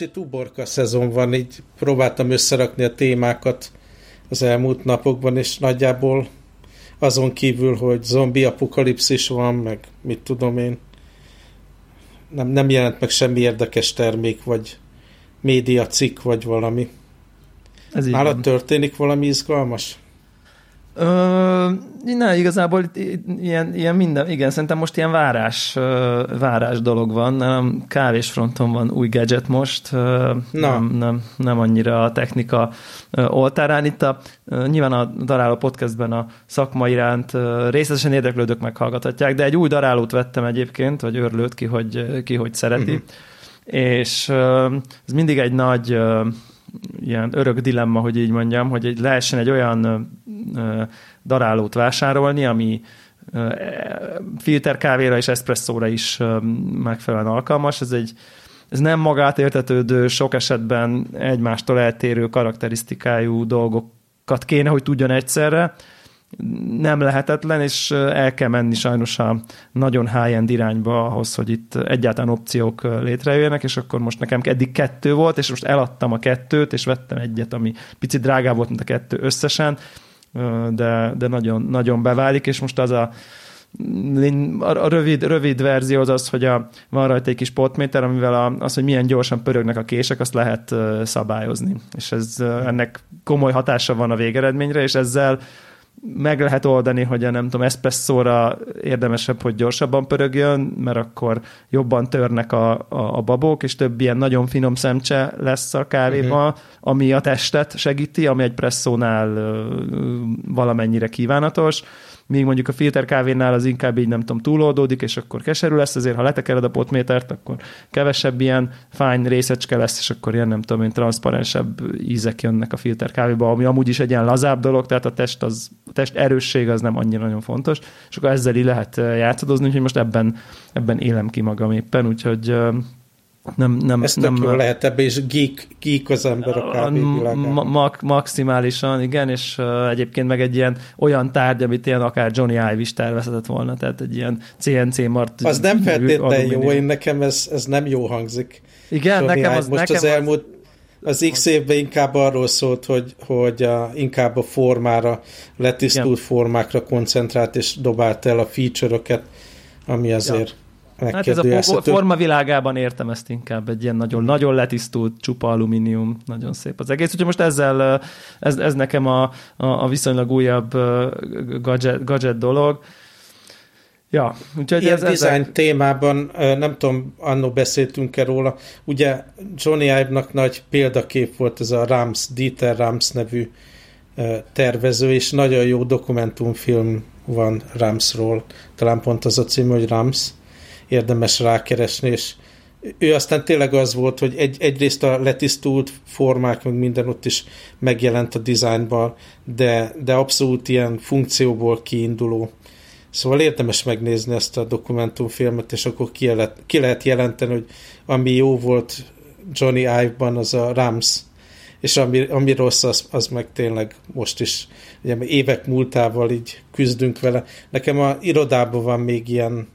kicsit uborka szezon van, így próbáltam összerakni a témákat az elmúlt napokban, és nagyjából azon kívül, hogy zombi apokalipszis van, meg mit tudom én, nem, nem jelent meg semmi érdekes termék, vagy média cikk, vagy valami. Ez Nálad történik valami izgalmas? Ö, ne, igazából ilyen, ilyen minden, igen, szerintem most ilyen várás, várás dolog van, nem kávésfronton van új gadget most, Na. Nem, nem, nem annyira a technika oltárán. Itt a, nyilván a Daráló podcastben a szakma iránt részletesen érdeklődők meghallgathatják, de egy új darálót vettem egyébként, vagy örlőt ki, hogy, ki hogy szereti, uh-huh. és ez mindig egy nagy ilyen örök dilemma, hogy így mondjam, hogy egy, lehessen egy olyan ö, darálót vásárolni, ami filterkávéra és eszpresszóra is megfelelően alkalmas. Ez egy ez nem magát értetődő, sok esetben egymástól eltérő karakterisztikájú dolgokat kéne, hogy tudjon egyszerre, nem lehetetlen, és el kell menni sajnos a nagyon high-end irányba ahhoz, hogy itt egyáltalán opciók létrejöjjenek, és akkor most nekem eddig kettő volt, és most eladtam a kettőt, és vettem egyet, ami picit drágább volt, mint a kettő összesen, de, de nagyon, nagyon beválik, és most az a a rövid, rövid verzió az az, hogy a, van rajta egy kis potméter, amivel a, az, hogy milyen gyorsan pörögnek a kések, azt lehet szabályozni. És ez, ennek komoly hatása van a végeredményre, és ezzel meg lehet oldani, hogy a nem tudom, eszpresszóra érdemesebb, hogy gyorsabban pörögjön, mert akkor jobban törnek a, a, a babok, és több ilyen nagyon finom szemcse lesz a kávéban, uh-huh. ami a testet segíti, ami egy presszónál valamennyire kívánatos míg mondjuk a filter kávénál az inkább így nem tudom, túloldódik, és akkor keserű lesz, ezért ha letekered a potmétert, akkor kevesebb ilyen fány részecske lesz, és akkor ilyen nem tudom én, transzparensebb ízek jönnek a filter kávéba, ami amúgy is egy ilyen lazább dolog, tehát a test, az, a test erősség az nem annyira nagyon fontos, és akkor ezzel így lehet eh, játszadozni, úgyhogy most ebben, ebben élem ki magam éppen, úgyhogy eh, nem, nem, Ez nem, jó lehet ebbe is geek, geek az ember a kávévilágában. Ma, maximálisan, igen, és uh, egyébként meg egy ilyen olyan tárgy, amit ilyen akár Johnny Ive is tervezhetett volna, tehát egy ilyen CNC mart. Az nem feltétlenül jó, én nekem ez, ez nem jó hangzik. Igen, Johnny nekem az... Most nekem az elmúlt az X évben inkább arról szólt, hogy, hogy a, inkább a formára, letisztult Igen. formákra koncentrált, és dobált el a feature-öket, ami azért... Ja Hát ez a forma világában értem ezt inkább, egy ilyen nagyon, nagyon letisztult, csupa alumínium, nagyon szép az egész. Úgyhogy most ezzel, ez, ez nekem a, a, a viszonylag újabb gadget, gadget dolog. Ja, úgyhogy Ilyen ez, design ezek... témában, nem tudom, annó beszéltünk-e róla, ugye Johnny Ive-nak nagy példakép volt ez a Rams, Dieter Rams nevű tervező, és nagyon jó dokumentumfilm van Ramsról, talán pont az a cím, hogy Rams, érdemes rákeresni, és ő aztán tényleg az volt, hogy egy, egyrészt a letisztult formák, meg minden ott is megjelent a dizájnban, de, de abszolút ilyen funkcióból kiinduló. Szóval érdemes megnézni ezt a dokumentumfilmet, és akkor ki lehet, ki lehet jelenteni, hogy ami jó volt Johnny Ive-ban, az a Rams, és ami, ami rossz, az, az meg tényleg most is ugye évek múltával így küzdünk vele. Nekem a irodában van még ilyen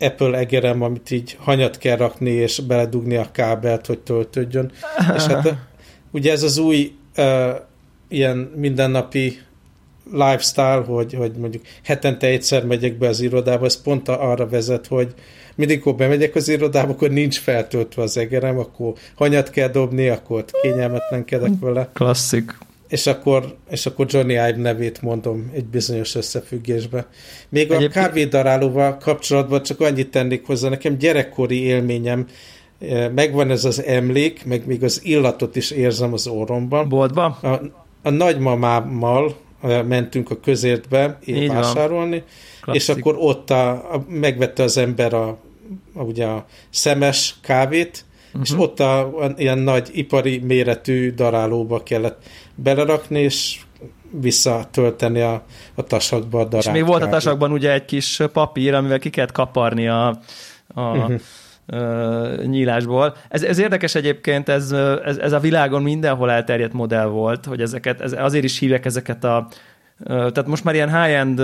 Apple egerem, amit így hanyat kell rakni, és beledugni a kábelt, hogy töltődjön. és hát ugye ez az új uh, ilyen mindennapi lifestyle, hogy, hogy mondjuk hetente egyszer megyek be az irodába, ez pont arra vezet, hogy mindig, amikor bemegyek az irodába, akkor nincs feltöltve az egerem, akkor hanyat kell dobni, akkor kényelmetlenkedek vele. Klasszik és akkor, és akkor Johnny Ive nevét mondom egy bizonyos összefüggésbe. Még Egyébként... a kávédarálóval kapcsolatban csak annyit tennék hozzá, nekem gyerekkori élményem, eh, megvan ez az emlék, meg még az illatot is érzem az orromban. Boltban? A, a nagymamámmal eh, mentünk a közértbe Így vásárolni, és akkor ott a, a, megvette az ember a, a, ugye a szemes kávét, uh-huh. és ott a, ilyen nagy ipari méretű darálóba kellett belerakni, és visszatölteni a, a tasakba a darát. És még volt a tasakban ugye egy kis papír, amivel ki kellett kaparni a, a uh-huh. Uh, nyílásból. Ez, ez érdekes egyébként, ez, ez, ez a világon mindenhol elterjedt modell volt, hogy ezeket, ez, azért is hívják ezeket a tehát most már ilyen high-end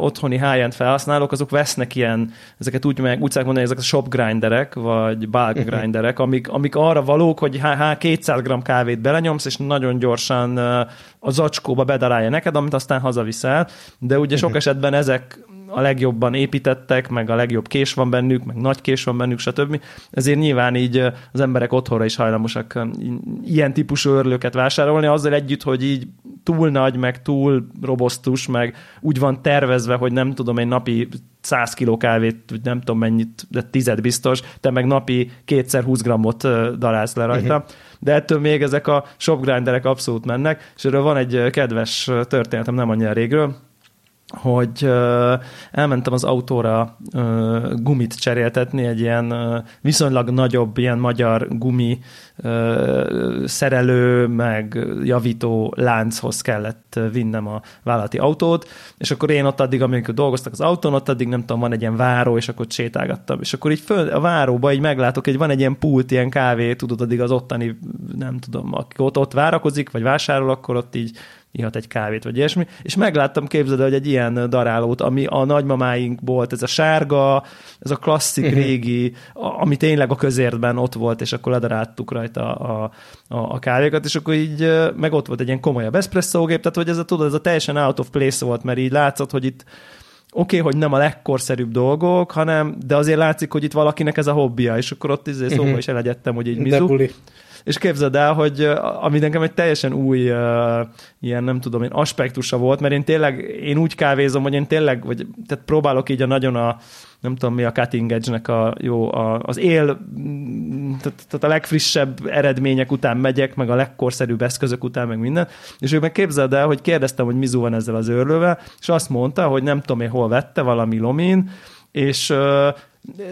otthoni high-end felhasználók, azok vesznek ilyen, ezeket úgy, meg, úgy mondani, ezek a shop grinderek, vagy bulk mhm. grinderek, amik, amik arra valók, hogy há, 200 g kávét belenyomsz, és nagyon gyorsan a zacskóba bedarálja neked, amit aztán hazaviszel, de ugye sok mhm. esetben ezek a legjobban építettek, meg a legjobb kés van bennük, meg nagy kés van bennük, stb. Ezért nyilván így az emberek otthonra is hajlamosak ilyen típusú örlőket vásárolni, azzal együtt, hogy így túl nagy, meg túl robosztus, meg úgy van tervezve, hogy nem tudom, egy napi 100 kiló kávét, nem tudom mennyit, de tized biztos, te meg napi kétszer 20 grammot darálsz le rajta. Uh-huh. De ettől még ezek a shopgrinderek abszolút mennek, és erről van egy kedves történetem nem annyira régről, hogy elmentem az autóra gumit cseréltetni, egy ilyen viszonylag nagyobb ilyen magyar gumi szerelő, meg javító lánchoz kellett vinnem a vállalati autót, és akkor én ott addig, amikor dolgoztak az autón, ott addig nem tudom, van egy ilyen váró, és akkor sétálgattam, és akkor így föl, a váróba így meglátok, hogy van egy ilyen pult, ilyen kávé, tudod, addig az ottani, nem tudom, aki ott, ott várakozik, vagy vásárol, akkor ott így ihat egy kávét, vagy ilyesmi, és megláttam, képzeld, hogy egy ilyen darálót, ami a nagymamáink volt, ez a sárga, ez a klasszik uh-huh. régi, a, ami tényleg a közértben ott volt, és akkor ledaráltuk rajta a, a, a kávékat, és akkor így meg ott volt egy ilyen komolyabb espresszógép, tehát hogy ez a, tudod, ez a teljesen out of place volt, mert így látszott, hogy itt oké, okay, hogy nem a legkorszerűbb dolgok, hanem, de azért látszik, hogy itt valakinek ez a hobbija, és akkor ott izé szóba uh-huh. is elegyedtem, hogy így mizu. És képzeld el, hogy ami nekem egy teljesen új ilyen, nem tudom én, aspektusa volt, mert én tényleg, én úgy kávézom, hogy én tényleg, vagy tehát próbálok így a nagyon a, nem tudom mi a cutting edge-nek a jó, a, az él, tehát, a legfrissebb eredmények után megyek, meg a legkorszerűbb eszközök után, meg minden, és ő meg képzeld el, hogy kérdeztem, hogy mizu van ezzel az őrlővel, és azt mondta, hogy nem tudom én hol vette, valami lomin, és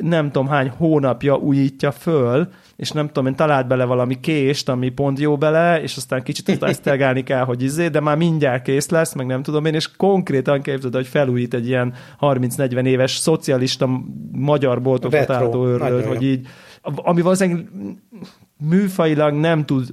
nem tudom hány hónapja újítja föl, és nem tudom, én talált bele valami kést, ami pont jó bele, és aztán kicsit azt esztelgálni kell, hogy izé, de már mindjárt kész lesz, meg nem tudom én, és konkrétan képzeld, hogy felújít egy ilyen 30-40 éves szocialista magyar boltokat álló őrlőt, hogy így, ami valószínűleg műfajilag nem tud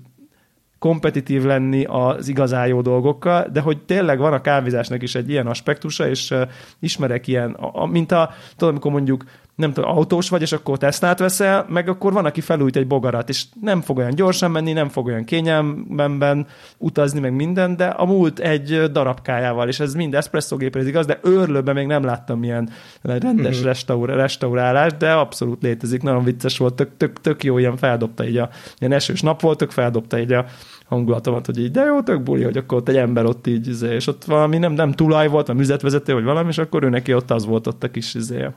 kompetitív lenni az igazán jó dolgokkal, de hogy tényleg van a kávézásnak is egy ilyen aspektusa, és uh, ismerek ilyen, a, a, mint a, tudom, amikor mondjuk nem tudom, autós vagy, és akkor Teslát veszel, meg akkor van, aki felújít egy bogarat, és nem fog olyan gyorsan menni, nem fog olyan kényelmben utazni, meg minden, de a múlt egy darabkájával, és ez mind eszpresszógépre igaz, de őrlőben még nem láttam ilyen rendes uh-huh. restaur, restaurálás, de abszolút létezik, nagyon vicces volt, tök, tök, tök jó, ilyen feldobta így a, ilyen esős nap volt, tök feldobta így a hangulatomat, hogy így, de jó, tök buli, hogy akkor ott egy ember ott így, izé, és ott valami nem, nem tulaj volt, vagy műzetvezető, vagy valami, és akkor ő neki ott az volt ott a kis izé, tök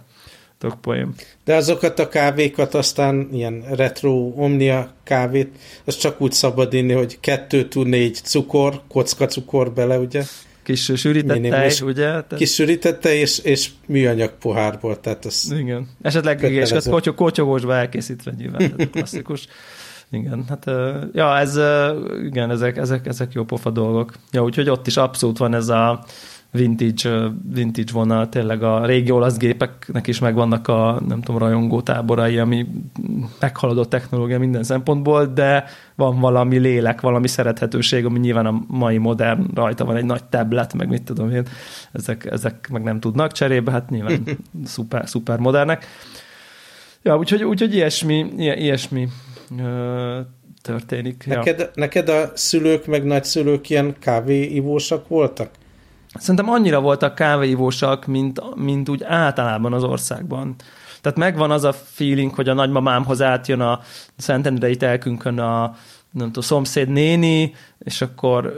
poém. De azokat a kávékat aztán ilyen retro omnia kávét, az csak úgy szabad inni, hogy kettő túl négy cukor, kocka cukor bele, ugye? Kis sűrített tej, ugye? Tehát... Kis sűrített tej és, és műanyag pohárból, tehát az Igen. Esetleg és az kocsog, kocsogósba elkészítve nyilván, tehát klasszikus. Igen, hát ja, ez, igen, ezek, ezek, ezek jó pofa dolgok. Ja, úgyhogy ott is abszolút van ez a vintage, vintage vonal, tényleg a régi olasz gépeknek is megvannak a, nem tudom, rajongó táborai, ami meghaladott technológia minden szempontból, de van valami lélek, valami szerethetőség, ami nyilván a mai modern rajta van egy nagy tablet, meg mit tudom én, ezek, ezek meg nem tudnak cserébe, hát nyilván szuper, szuper modernek. Ja, úgyhogy, úgyhogy ilyesmi, ilyesmi történik. Neked, ja. neked a szülők meg nagyszülők ilyen kávéivósak voltak? Szerintem annyira voltak kávéivósak, mint, mint úgy általában az országban. Tehát megvan az a feeling, hogy a nagymamámhoz átjön a Szentendrei telkünkön a nem tudom, szomszéd néni, és akkor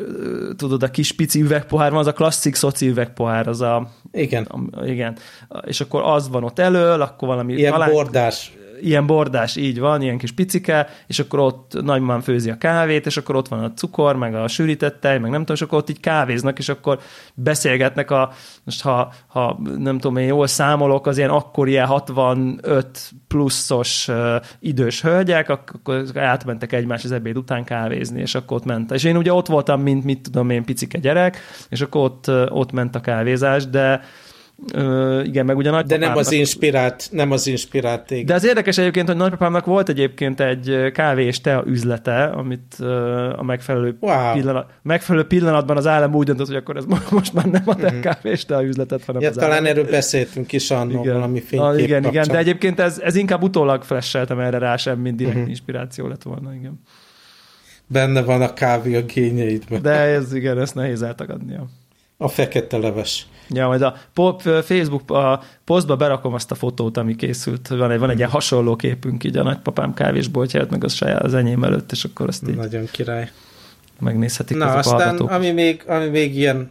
tudod, a kis pici üvegpohár van, az a klasszik szoci üvegpohár, az a... Igen. A, igen. És akkor az van ott elől, akkor valami... Ilyen talán, bordás ilyen bordás, így van, ilyen kis picike, és akkor ott nagymamám főzi a kávét, és akkor ott van a cukor, meg a sűrített tej, meg nem tudom, és akkor ott így kávéznak, és akkor beszélgetnek a, most ha, ha nem tudom, én jól számolok, az ilyen akkor ilyen 65 pluszos uh, idős hölgyek, akkor átmentek egymás az ebéd után kávézni, és akkor ott ment. És én ugye ott voltam, mint mit tudom én, picike gyerek, és akkor ott, ott ment a kávézás, de Ö, igen, meg ugye De nem az inspirált, nem az inspirált téged. De az érdekes egyébként, hogy nagypapámnak volt egyébként egy kávé és tea üzlete, amit a megfelelő, wow. pillanat, megfelelő pillanatban az állam úgy döntött, hogy akkor ez most már nem a te uh-huh. kávé és tea üzletet, hanem ja, az talán állam. erről beszéltünk is annól igen. valami fénykép ah, Igen, kapcsán. igen, de egyébként ez, ez inkább utólag flasheltem erre rá, sem, mint direkt uh-huh. inspiráció lett volna, igen. Benne van a kávé a gényeidben. De ez igen, ezt nehéz eltagadnia. A fekete leves. Ja, majd a Facebook a posztba berakom azt a fotót, ami készült. Van egy, van egy ilyen hasonló képünk így a nagypapám kávésboltját, meg az, saját, az enyém előtt, és akkor azt így Nagyon király. megnézhetik Na, aztán hallgatók. ami még, ami még ilyen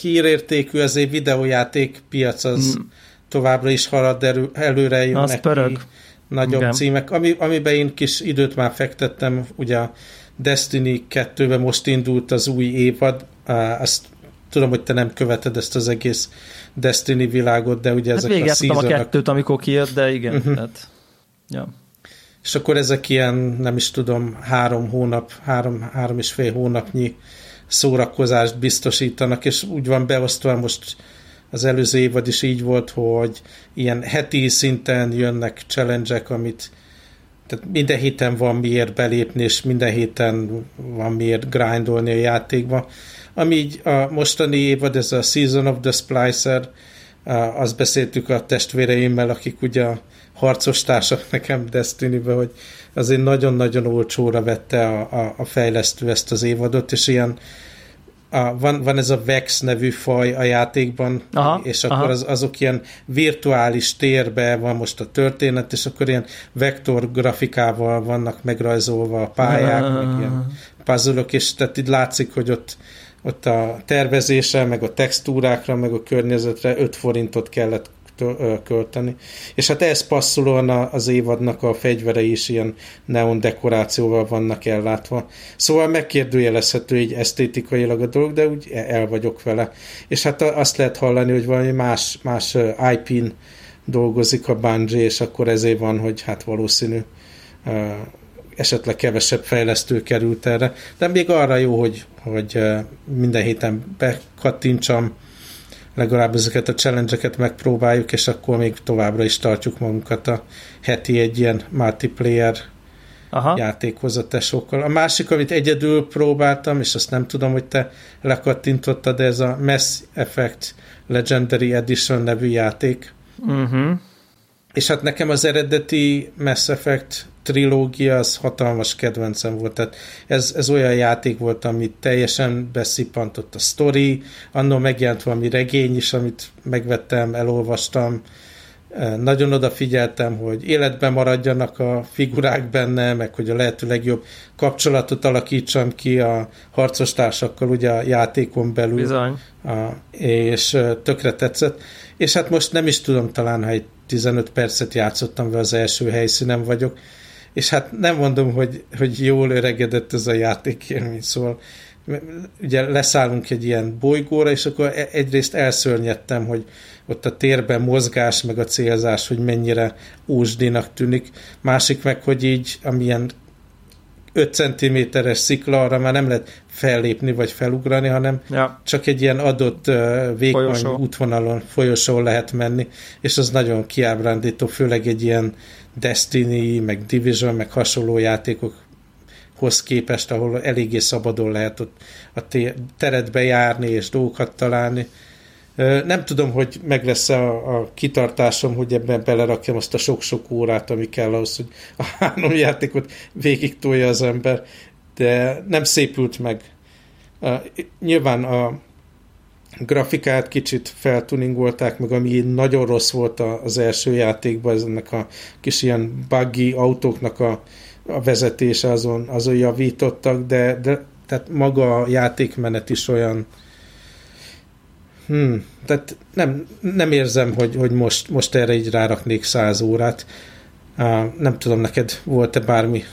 hírértékű, az egy videójáték piac, az mm. továbbra is halad erő, előre jönnek az pörög. nagyobb Igen. címek, ami, amiben én kis időt már fektettem, ugye a Destiny 2-ben most indult az új évad, azt tudom, hogy te nem követed ezt az egész Destiny világot, de ugye hát ezek a seasonok... a kettőt, amikor kijött, de igen. Uh-huh. Tehát, ja. És akkor ezek ilyen, nem is tudom, három hónap, három, három és fél hónapnyi szórakozást biztosítanak, és úgy van beosztva most az előző évad is így volt, hogy ilyen heti szinten jönnek challenge amit tehát minden héten van miért belépni, és minden héten van miért grindolni a játékba. Ami így a mostani évad, ez a Season of the Splicer, azt beszéltük a testvéreimmel, akik ugye a harcos társak nekem Destiny-be, hogy azért nagyon-nagyon olcsóra vette a, a, a fejlesztő ezt az évadot, és ilyen a, van, van ez a Vex nevű faj a játékban, aha, és akkor aha. Az, azok ilyen virtuális térbe van most a történet, és akkor ilyen vektor grafikával vannak megrajzolva a pályák, meg ilyen puzzle és tehát így látszik, hogy ott ott a tervezésre, meg a textúrákra, meg a környezetre 5 forintot kellett költeni. És hát ehhez passzolóan az évadnak a fegyverei is ilyen neon dekorációval vannak ellátva. Szóval megkérdőjelezhető így esztétikailag a dolog, de úgy el vagyok vele. És hát azt lehet hallani, hogy valami más, más IP-n dolgozik a Bungie, és akkor ezért van, hogy hát valószínű esetleg kevesebb fejlesztő került erre, de még arra jó, hogy, hogy minden héten bekattintsam, legalább ezeket a challenge megpróbáljuk, és akkor még továbbra is tartjuk magunkat a heti egy ilyen multiplayer Aha. játékhoz a tesókkal. A másik, amit egyedül próbáltam, és azt nem tudom, hogy te lekattintottad, de ez a Mass Effect Legendary Edition nevű játék. Uh-huh. És hát nekem az eredeti Mass Effect trilógia az hatalmas kedvencem volt. Tehát ez, ez olyan játék volt, amit teljesen beszippantott a sztori, annól megjelent valami regény is, amit megvettem, elolvastam, nagyon odafigyeltem, hogy életben maradjanak a figurák benne, meg hogy a lehető legjobb kapcsolatot alakítsam ki a harcos társakkal ugye a játékon belül. Bizony. A, és tökre tetszett. És hát most nem is tudom, talán ha egy 15 percet játszottam vele az első helyszínen vagyok, és hát nem mondom, hogy, hogy jól öregedett ez a játékélmény, szóval ugye leszállunk egy ilyen bolygóra, és akkor e-, egyrészt elszörnyedtem, hogy ott a térben mozgás, meg a célzás, hogy mennyire úsdinak tűnik. Másik meg, hogy így, amilyen 5 cm-es szikla, arra már nem lehet fellépni vagy felugrani, hanem ja. csak egy ilyen adott vékony Folyosó. útvonalon, folyosón lehet menni, és az nagyon kiábrándító, főleg egy ilyen Destiny, meg Division, meg hasonló játékokhoz képest, ahol eléggé szabadon lehet ott a teretbe járni és dolgokat találni. Nem tudom, hogy meg lesz a, a kitartásom, hogy ebben belerakjam azt a sok-sok órát, ami kell ahhoz, hogy a három játékot végig tolja az ember, de nem szépült meg. Nyilván a grafikát kicsit feltuningolták, meg ami nagyon rossz volt az első játékban, ez ennek a kis ilyen buggy autóknak a, a vezetése azon, azon javítottak, de, de tehát maga a játékmenet is olyan hmm, tehát nem, nem érzem, hogy, hogy most, most erre így ráraknék száz órát. Uh, nem tudom, neked volt-e bármi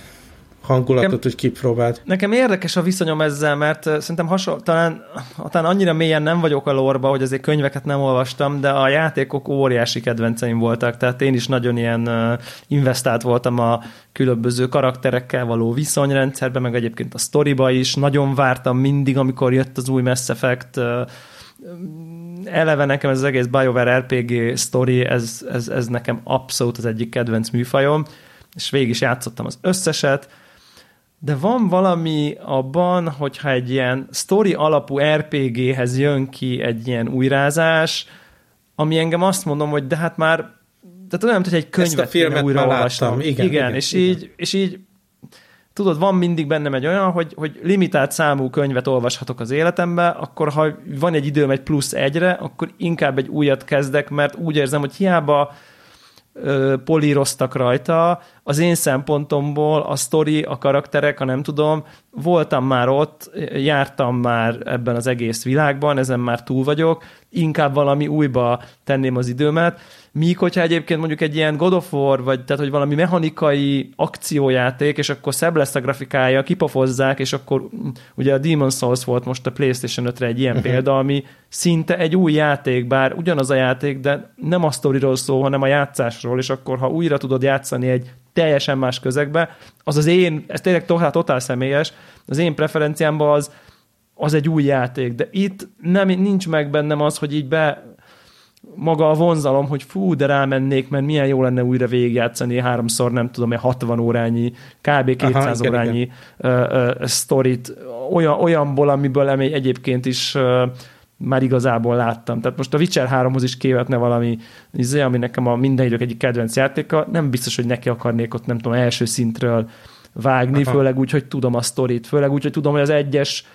hangulatot, nekem, hogy kipróbált. Nekem érdekes a viszonyom ezzel, mert szerintem hasonló, talán, talán annyira mélyen nem vagyok a lorba, hogy azért könyveket nem olvastam, de a játékok óriási kedvenceim voltak, tehát én is nagyon ilyen investált voltam a különböző karakterekkel való viszonyrendszerbe, meg egyébként a sztoriba is, nagyon vártam mindig, amikor jött az új Mass Effect, eleve nekem ez az egész BioWare RPG story, ez, ez, ez nekem abszolút az egyik kedvenc műfajom, és végig is játszottam az összeset, de van valami abban, hogyha egy ilyen story alapú RPG-hez jön ki egy ilyen újrázás, ami engem azt mondom, hogy de hát már tehát olyan, hogy egy könyvet Ezt a újra olvastam. Igen, igen, igen, és, igen. Így, és így tudod, van mindig bennem egy olyan, hogy, hogy limitált számú könyvet olvashatok az életembe, akkor ha van egy időm egy plusz egyre, akkor inkább egy újat kezdek, mert úgy érzem, hogy hiába políroztak rajta, az én szempontomból a sztori, a karakterek, ha nem tudom, voltam már ott, jártam már ebben az egész világban, ezen már túl vagyok, inkább valami újba tenném az időmet, Míg, hogyha egyébként mondjuk egy ilyen God of War, vagy tehát, hogy valami mechanikai akciójáték, és akkor szebb lesz a grafikája, kipofozzák, és akkor mm, ugye a Demon Souls volt most a PlayStation 5-re egy ilyen uh-huh. példa, ami szinte egy új játék, bár ugyanaz a játék, de nem a sztoriról szól, hanem a játszásról, és akkor ha újra tudod játszani egy teljesen más közegbe, az az én, ez tényleg totál, totál személyes, az én preferenciámban az, az egy új játék, de itt nem, nincs meg bennem az, hogy így be maga a vonzalom, hogy fú, de rámennék, mert milyen jó lenne újra végigjátszani háromszor, nem tudom, 60 órányi, kb. 200 Aha, órányi igen. Uh, uh, sztorit, olyan, olyanból, amiből egyébként is uh, már igazából láttam. Tehát most a Witcher 3-hoz is kévetne valami, izé, ami nekem a minden idők egyik kedvenc játéka, nem biztos, hogy neki akarnék ott, nem tudom, első szintről vágni, Aha. főleg úgy, hogy tudom a sztorit, főleg úgy, hogy tudom, hogy az egyes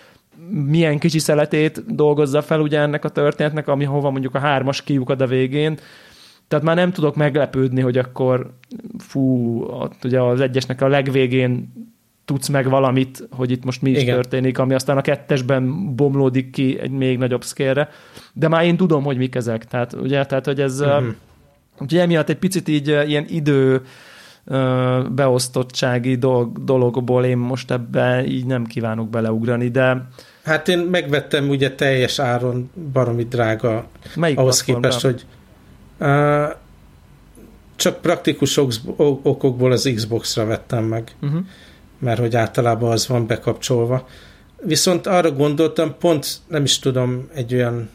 milyen kicsi szeletét dolgozza fel ugye ennek a történetnek, ami hova mondjuk a hármas kiukad a végén, tehát már nem tudok meglepődni, hogy akkor fú, ott ugye az egyesnek a legvégén tudsz meg valamit, hogy itt most mi is Igen. történik, ami aztán a kettesben bomlódik ki egy még nagyobb szkérre. De már én tudom, hogy mik ezek. Tehát, ugye, tehát hogy ez... Uh-huh. Úgyhogy emiatt egy picit így ilyen idő beosztottsági dolog, dologból én most ebbe így nem kívánok beleugrani, de Hát én megvettem ugye teljes áron baromi drága Melyik ahhoz képest, hogy uh, csak praktikus okokból az Xbox-ra vettem meg, uh-huh. mert hogy általában az van bekapcsolva. Viszont arra gondoltam, pont nem is tudom, egy olyan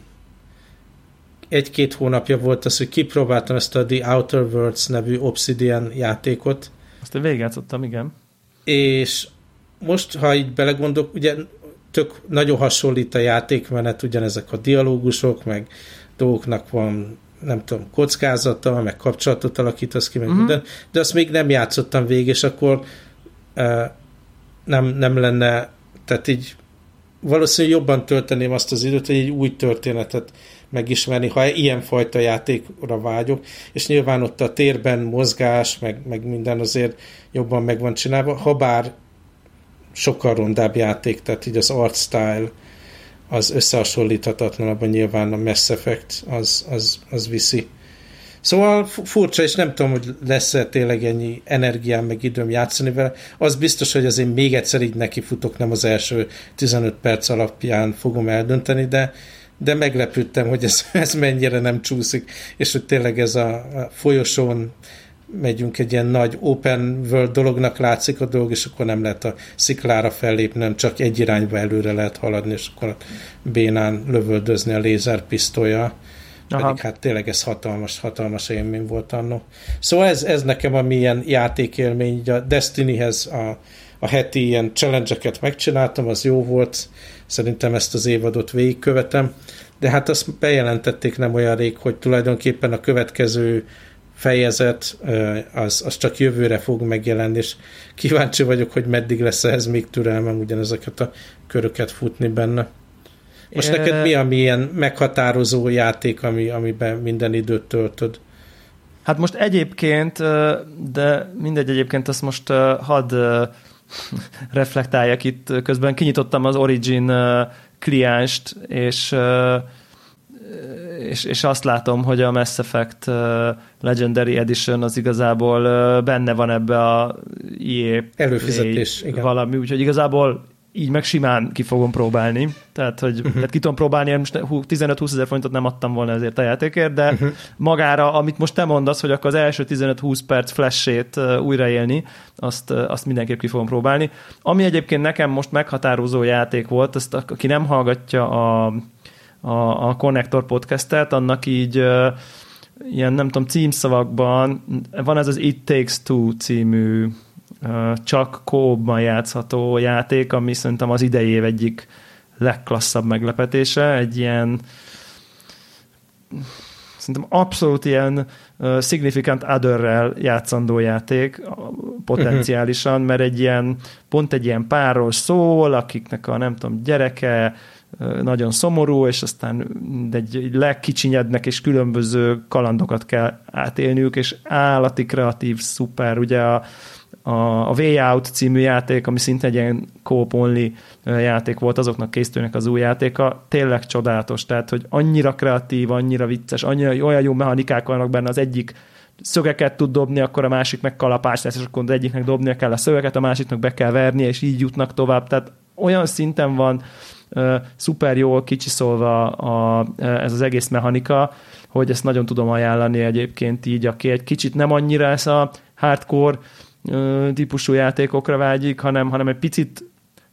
egy-két hónapja volt az, hogy kipróbáltam ezt a The Outer Worlds nevű Obsidian játékot. Azt én végigjátszottam, igen. És most, ha így belegondolok, ugye tök nagyon hasonlít a játékmenet, ugyanezek a dialógusok, meg dolgoknak van nem tudom, kockázata, meg kapcsolatot alakítasz ki, meg uh-huh. minden, de azt még nem játszottam végig, és akkor uh, nem, nem lenne, tehát így valószínűleg jobban tölteném azt az időt, hogy egy új történetet megismerni, ha ilyen fajta játékra vágyok, és nyilván ott a térben mozgás, meg, meg minden azért jobban meg van csinálva, ha bár sokkal rondább játék, tehát így az art style az összehasonlíthatatlanabb, nyilván a Mass Effect az, az, az viszi. Szóval furcsa, és nem tudom, hogy lesz-e tényleg ennyi energiám, meg időm játszani vele. Az biztos, hogy azért még egyszer így nekifutok, nem az első 15 perc alapján fogom eldönteni, de, de meglepődtem, hogy ez, ez mennyire nem csúszik, és hogy tényleg ez a, a folyosón megyünk egy ilyen nagy open world dolognak látszik a dolog, és akkor nem lehet a sziklára fellépni, nem csak egy irányba előre lehet haladni, és akkor bénán lövöldözni a lézerpisztolya. Pedig hát tényleg ez hatalmas, hatalmas élmény volt annó. Szóval ez, ez nekem a milyen játékélmény, a Destinyhez a, a heti ilyen challenge megcsináltam, az jó volt, szerintem ezt az évadot végigkövetem, de hát azt bejelentették nem olyan rég, hogy tulajdonképpen a következő fejezet, az, az csak jövőre fog megjelenni, és kíváncsi vagyok, hogy meddig lesz ehhez még türelmem ugyanezeket a köröket futni benne. Most e... neked mi a milyen meghatározó játék, ami, amiben minden időt töltöd? Hát most egyébként, de mindegy egyébként, azt most hadd reflektáljak itt, közben kinyitottam az Origin kliánst, és és, és azt látom, hogy a Mass Effect Legendary Edition az igazából benne van ebbe a EA előfizetés, igen. valami, úgyhogy igazából így meg simán ki fogom próbálni. Tehát, hogy uh-huh. tehát ki tudom próbálni, most 15-20 ezer forintot nem adtam volna ezért a játékért, de uh-huh. magára, amit most te mondasz, hogy akkor az első 15-20 perc flashét újraélni, azt, azt mindenképp ki fogom próbálni. Ami egyébként nekem most meghatározó játék volt, azt aki nem hallgatja a a, a Connector podcastet, annak így ilyen, nem tudom, címszavakban van ez az It Takes Two című csak kóban játszható játék, ami szerintem az idei egyik legklasszabb meglepetése, egy ilyen szerintem abszolút ilyen uh, significant otherrel játszandó játék potenciálisan, mert egy ilyen, pont egy ilyen párról szól, akiknek a nem tudom, gyereke nagyon szomorú, és aztán egy legkicsinyednek, és különböző kalandokat kell átélniük, és állati kreatív, szuper, ugye a, a, a Way Out című játék, ami szinte egy ilyen co játék volt, azoknak készítőnek az új játéka, tényleg csodálatos, tehát, hogy annyira kreatív, annyira vicces, annyira olyan jó mechanikák vannak benne, az egyik szögeket tud dobni, akkor a másik meg kalapást lesz, és akkor az egyiknek dobnia kell a szöveget, a másiknak be kell verni, és így jutnak tovább. Tehát olyan szinten van szuper jól kicsiszolva a, ez az egész mechanika, hogy ezt nagyon tudom ajánlani egyébként így, aki egy kicsit nem annyira ez a hardcore típusú játékokra vágyik, hanem, hanem egy picit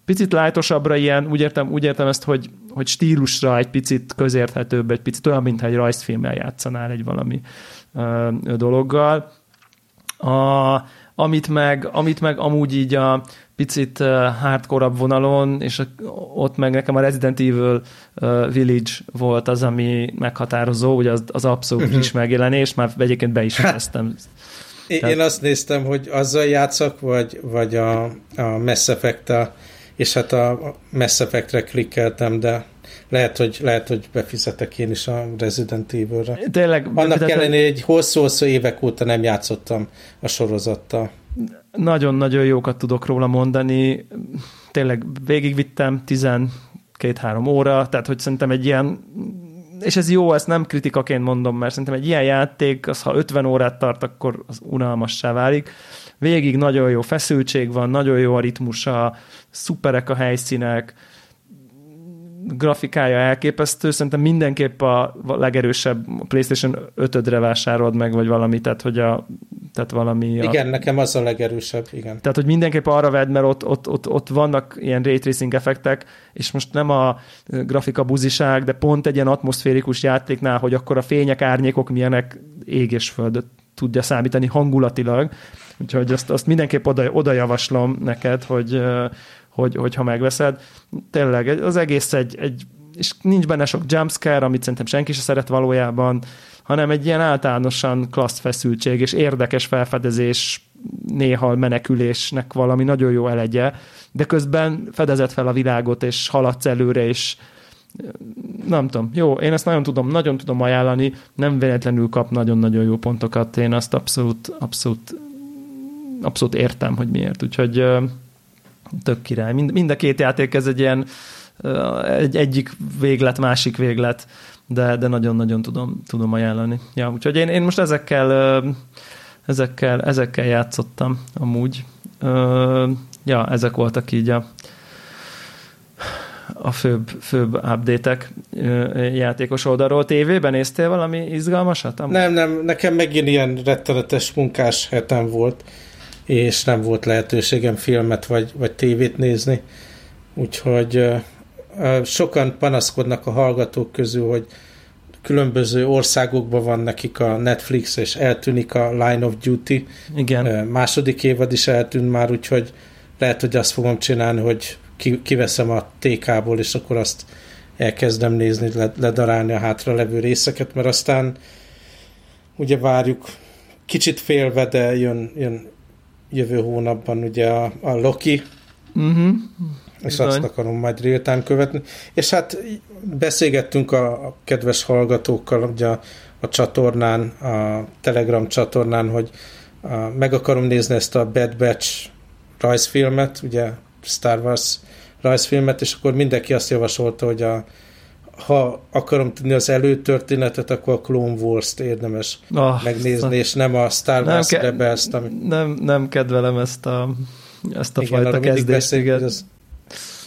picit lájtosabbra ilyen, úgy értem, úgy értem ezt, hogy, hogy stílusra egy picit közérthetőbb, egy picit olyan, mintha egy rajzfilmmel játszanál egy valami ö, dologgal. A, amit meg, amit meg amúgy így a picit hardcore vonalon, és ott meg nekem a Resident Evil Village volt az, ami meghatározó, ugye az, az abszolút friss megjelenés, már egyébként be is. Én, Tehát... én azt néztem, hogy azzal játszak, vagy, vagy a, a Mass effect és hát a Mass Effect-re klikkeltem, de lehet, hogy, lehet, hogy befizetek én is a Resident Evil-re. Tényleg. Annak ellenére, hogy hosszú-hosszú évek óta nem játszottam a sorozattal. Nagyon-nagyon jókat tudok róla mondani. Tényleg végigvittem 12-3 óra, tehát hogy szerintem egy ilyen és ez jó, ezt nem kritikaként mondom, mert szerintem egy ilyen játék, az ha 50 órát tart, akkor az unalmassá válik. Végig nagyon jó feszültség van, nagyon jó a ritmusa, szuperek a helyszínek, grafikája elképesztő, szerintem mindenképp a legerősebb PlayStation 5-ödre vásárolod meg, vagy valami, tehát hogy a tehát valami... A, igen, nekem az a legerősebb, igen. Tehát, hogy mindenképp arra vedd, mert ott, ott, ott, ott vannak ilyen ray tracing effektek, és most nem a grafika buziság, de pont egy ilyen atmoszférikus játéknál, hogy akkor a fények, árnyékok milyenek ég és föld tudja számítani hangulatilag, úgyhogy azt, azt mindenképp oda, oda javaslom neked, hogy, hogy, hogyha megveszed. Tényleg az egész egy, egy és nincs benne sok jumpscare, amit szerintem senki se szeret valójában, hanem egy ilyen általánosan klassz feszültség és érdekes felfedezés, néha menekülésnek valami nagyon jó elegye, de közben fedezett fel a világot, és haladsz előre, és nem tudom, jó, én ezt nagyon tudom, nagyon tudom ajánlani, nem véletlenül kap nagyon-nagyon jó pontokat, én azt abszolút, abszolút, abszolút értem, hogy miért, úgyhogy tök király. Mind, mind a két játék ez egy ilyen egy, egyik véglet, másik véglet, de, de nagyon-nagyon tudom, tudom ajánlani. Ja, úgyhogy én, én most ezekkel, ezekkel, ezekkel játszottam amúgy. Ja, ezek voltak így a, a főbb, főbb update-ek játékos oldalról. Tévében néztél valami izgalmasat? Amúgy? Nem, nem, nekem megint ilyen rettenetes munkás hetem volt, és nem volt lehetőségem filmet vagy, vagy tévét nézni, úgyhogy sokan panaszkodnak a hallgatók közül, hogy különböző országokban van nekik a Netflix, és eltűnik a Line of Duty. Igen. Második évad is eltűnt már, úgyhogy lehet, hogy azt fogom csinálni, hogy kiveszem a TK-ból, és akkor azt elkezdem nézni, ledarálni a hátra levő részeket, mert aztán ugye várjuk, kicsit félve, de jön, jön jövő hónapban ugye a, a Loki, uh-huh és Bizony. azt akarom majd real követni. És hát beszélgettünk a, a kedves hallgatókkal ugye a, a csatornán, a Telegram csatornán, hogy a, meg akarom nézni ezt a Bad Batch rajzfilmet, ugye Star Wars rajzfilmet, és akkor mindenki azt javasolta, hogy a, ha akarom tudni az előtörténetet, akkor a Clone Wars-t érdemes oh, megnézni, és nem a Star Wars nem ke- Rebels-t. Ami... Nem, nem kedvelem ezt a, ezt a Igen, fajta kezdést.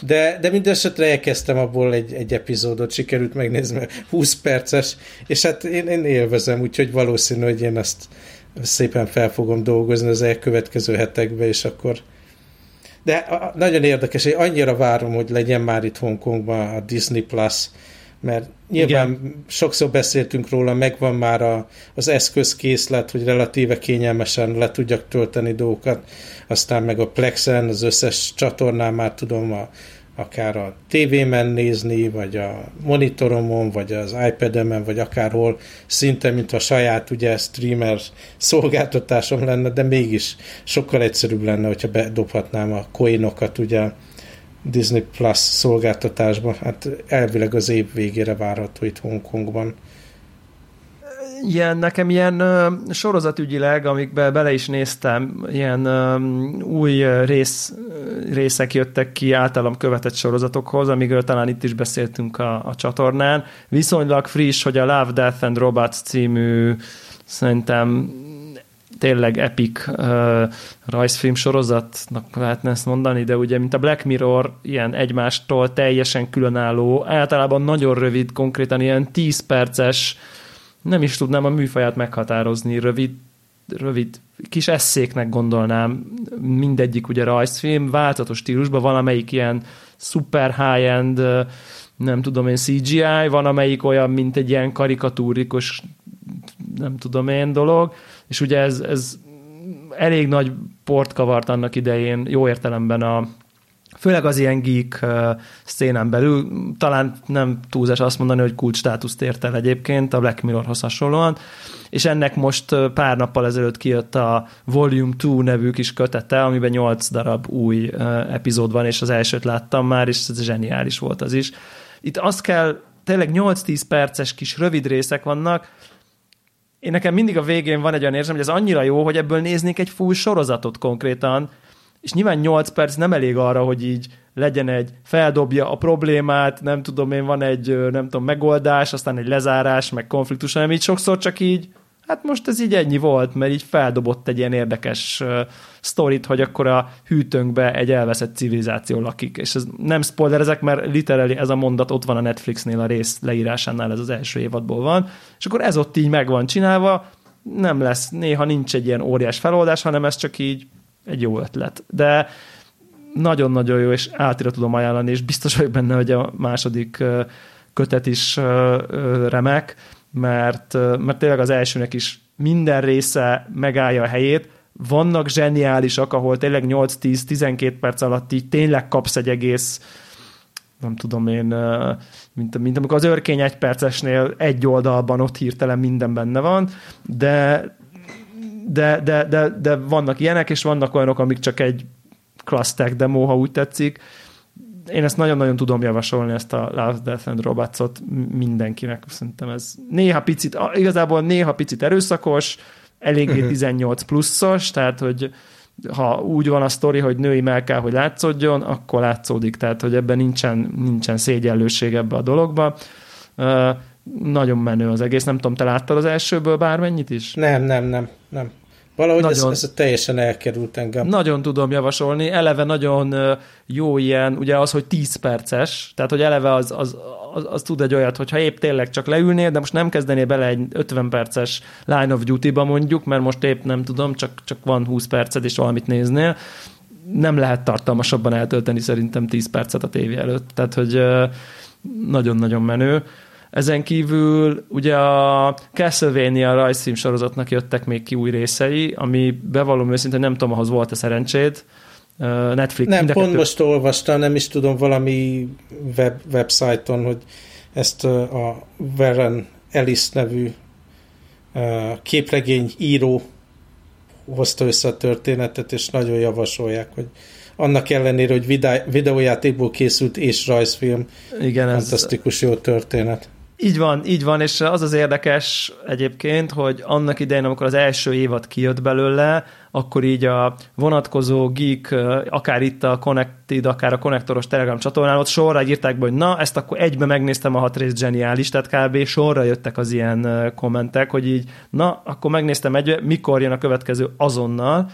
De, de mindesetre elkezdtem abból egy, egy epizódot, sikerült megnézni, 20 perces, és hát én, én élvezem, úgyhogy valószínű, hogy én ezt szépen fel fogom dolgozni az elkövetkező hetekbe, és akkor de nagyon érdekes, hogy annyira várom, hogy legyen már itt Hongkongban a Disney Plus, mert nyilván Igen. sokszor beszéltünk róla, megvan már a, az eszközkészlet, hogy relatíve kényelmesen le tudjak tölteni dolgokat, aztán meg a Plexen, az összes csatornán már tudom a, akár a tévémen nézni, vagy a monitoromon, vagy az iPad-emen, vagy akárhol, szinte, mint a saját ugye streamer szolgáltatásom lenne, de mégis sokkal egyszerűbb lenne, hogyha bedobhatnám a coinokat ugye Disney Plus szolgáltatásba. Hát elvileg az év végére várható itt Hongkongban. Ilyen, nekem ilyen uh, sorozatügyileg, amikbe bele is néztem, ilyen uh, új rész, részek jöttek ki általam követett sorozatokhoz, amikről talán itt is beszéltünk a, a csatornán. Viszonylag friss, hogy a Love, Death and Robots című szerintem tényleg epic uh, rajzfilm sorozatnak lehetne ezt mondani, de ugye, mint a Black Mirror, ilyen egymástól teljesen különálló, általában nagyon rövid, konkrétan ilyen 10 perces, nem is tudnám a műfaját meghatározni, rövid, rövid kis eszéknek gondolnám, mindegyik ugye rajzfilm, változatos stílusban, valamelyik ilyen super high-end, nem tudom én, CGI, van amelyik olyan, mint egy ilyen karikatúrikus, nem tudom én dolog, és ugye ez, ez elég nagy port kavart annak idején, jó értelemben a főleg az ilyen geek szénán belül, talán nem túlzás azt mondani, hogy kulcs státuszt ért el egyébként a Black Mirrorhoz hasonlóan, és ennek most pár nappal ezelőtt kijött a Volume 2 nevű kis kötete, amiben 8 darab új epizód van, és az elsőt láttam már, és ez zseniális volt az is. Itt azt kell, tényleg 8-10 perces kis rövid részek vannak, én nekem mindig a végén van egy olyan érzem, hogy ez annyira jó, hogy ebből néznék egy full sorozatot konkrétan, és nyilván 8 perc nem elég arra, hogy így legyen egy, feldobja a problémát, nem tudom én, van egy, nem tudom, megoldás, aztán egy lezárás, meg konfliktus, hanem így sokszor csak így hát most ez így ennyi volt, mert így feldobott egy ilyen érdekes sztorit, hogy akkor a hűtőnkbe egy elveszett civilizáció lakik. És ez nem spoilerezek, mert literally ez a mondat ott van a Netflixnél a rész leírásánál, ez az első évadból van, és akkor ez ott így meg van csinálva, nem lesz, néha nincs egy ilyen óriás feloldás, hanem ez csak így egy jó ötlet. De nagyon-nagyon jó, és átira tudom ajánlani, és biztos vagyok benne, hogy a második kötet is remek, mert, mert tényleg az elsőnek is minden része megállja a helyét, vannak zseniálisak, ahol tényleg 8-10-12 perc alatt így tényleg kapsz egy egész nem tudom én, mint, mint amikor az örkény egy percesnél egy oldalban ott hirtelen minden benne van, de, de, de, de, de vannak ilyenek, és vannak olyanok, amik csak egy class tag demo, ha úgy tetszik, én ezt nagyon-nagyon tudom javasolni, ezt a Love, Death and Robots-ot mindenkinek. Szerintem ez néha picit, igazából néha picit erőszakos, eléggé 18 mhm. pluszos, tehát hogy ha úgy van a sztori, hogy női mell kell, hogy látszódjon, akkor látszódik, tehát hogy ebben nincsen, nincsen szégyenlőség ebbe a dologba. Uh, nagyon menő az egész, nem tudom, te láttad az elsőből bármennyit is? Nem, nem, nem, nem. Valahogy nagyon, ez, ez teljesen elkerült engem. Nagyon tudom javasolni, eleve nagyon jó ilyen, ugye az, hogy 10 perces, tehát hogy eleve az, az, az, az tud egy olyat, hogyha épp tényleg csak leülnél, de most nem kezdenél bele egy 50 perces Line of Duty-ba mondjuk, mert most épp nem tudom, csak, csak van 20 perced és valamit néznél, nem lehet tartalmasabban eltölteni szerintem 10 percet a tévé előtt, tehát hogy nagyon-nagyon menő. Ezen kívül ugye a Castlevania rajzfilm sorozatnak jöttek még ki új részei, ami bevallom őszintén nem tudom, ahhoz volt a szerencséd. Netflix. Nem, pont kettő... most olvastam, nem is tudom, valami web, websájton, hogy ezt a Warren Ellis nevű képregény író hozta össze a történetet, és nagyon javasolják, hogy annak ellenére, hogy videójátékból készült és rajzfilm, Igen, fantasztikus ez... jó történet. Így van, így van, és az az érdekes egyébként, hogy annak idején, amikor az első évad kijött belőle, akkor így a vonatkozó geek, akár itt a Connected, akár a konnektoros Telegram csatornán, ott sorra írták be, hogy na, ezt akkor egybe megnéztem a hat rész zseniális, tehát kb. sorra jöttek az ilyen kommentek, hogy így, na, akkor megnéztem egy, mikor jön a következő azonnal,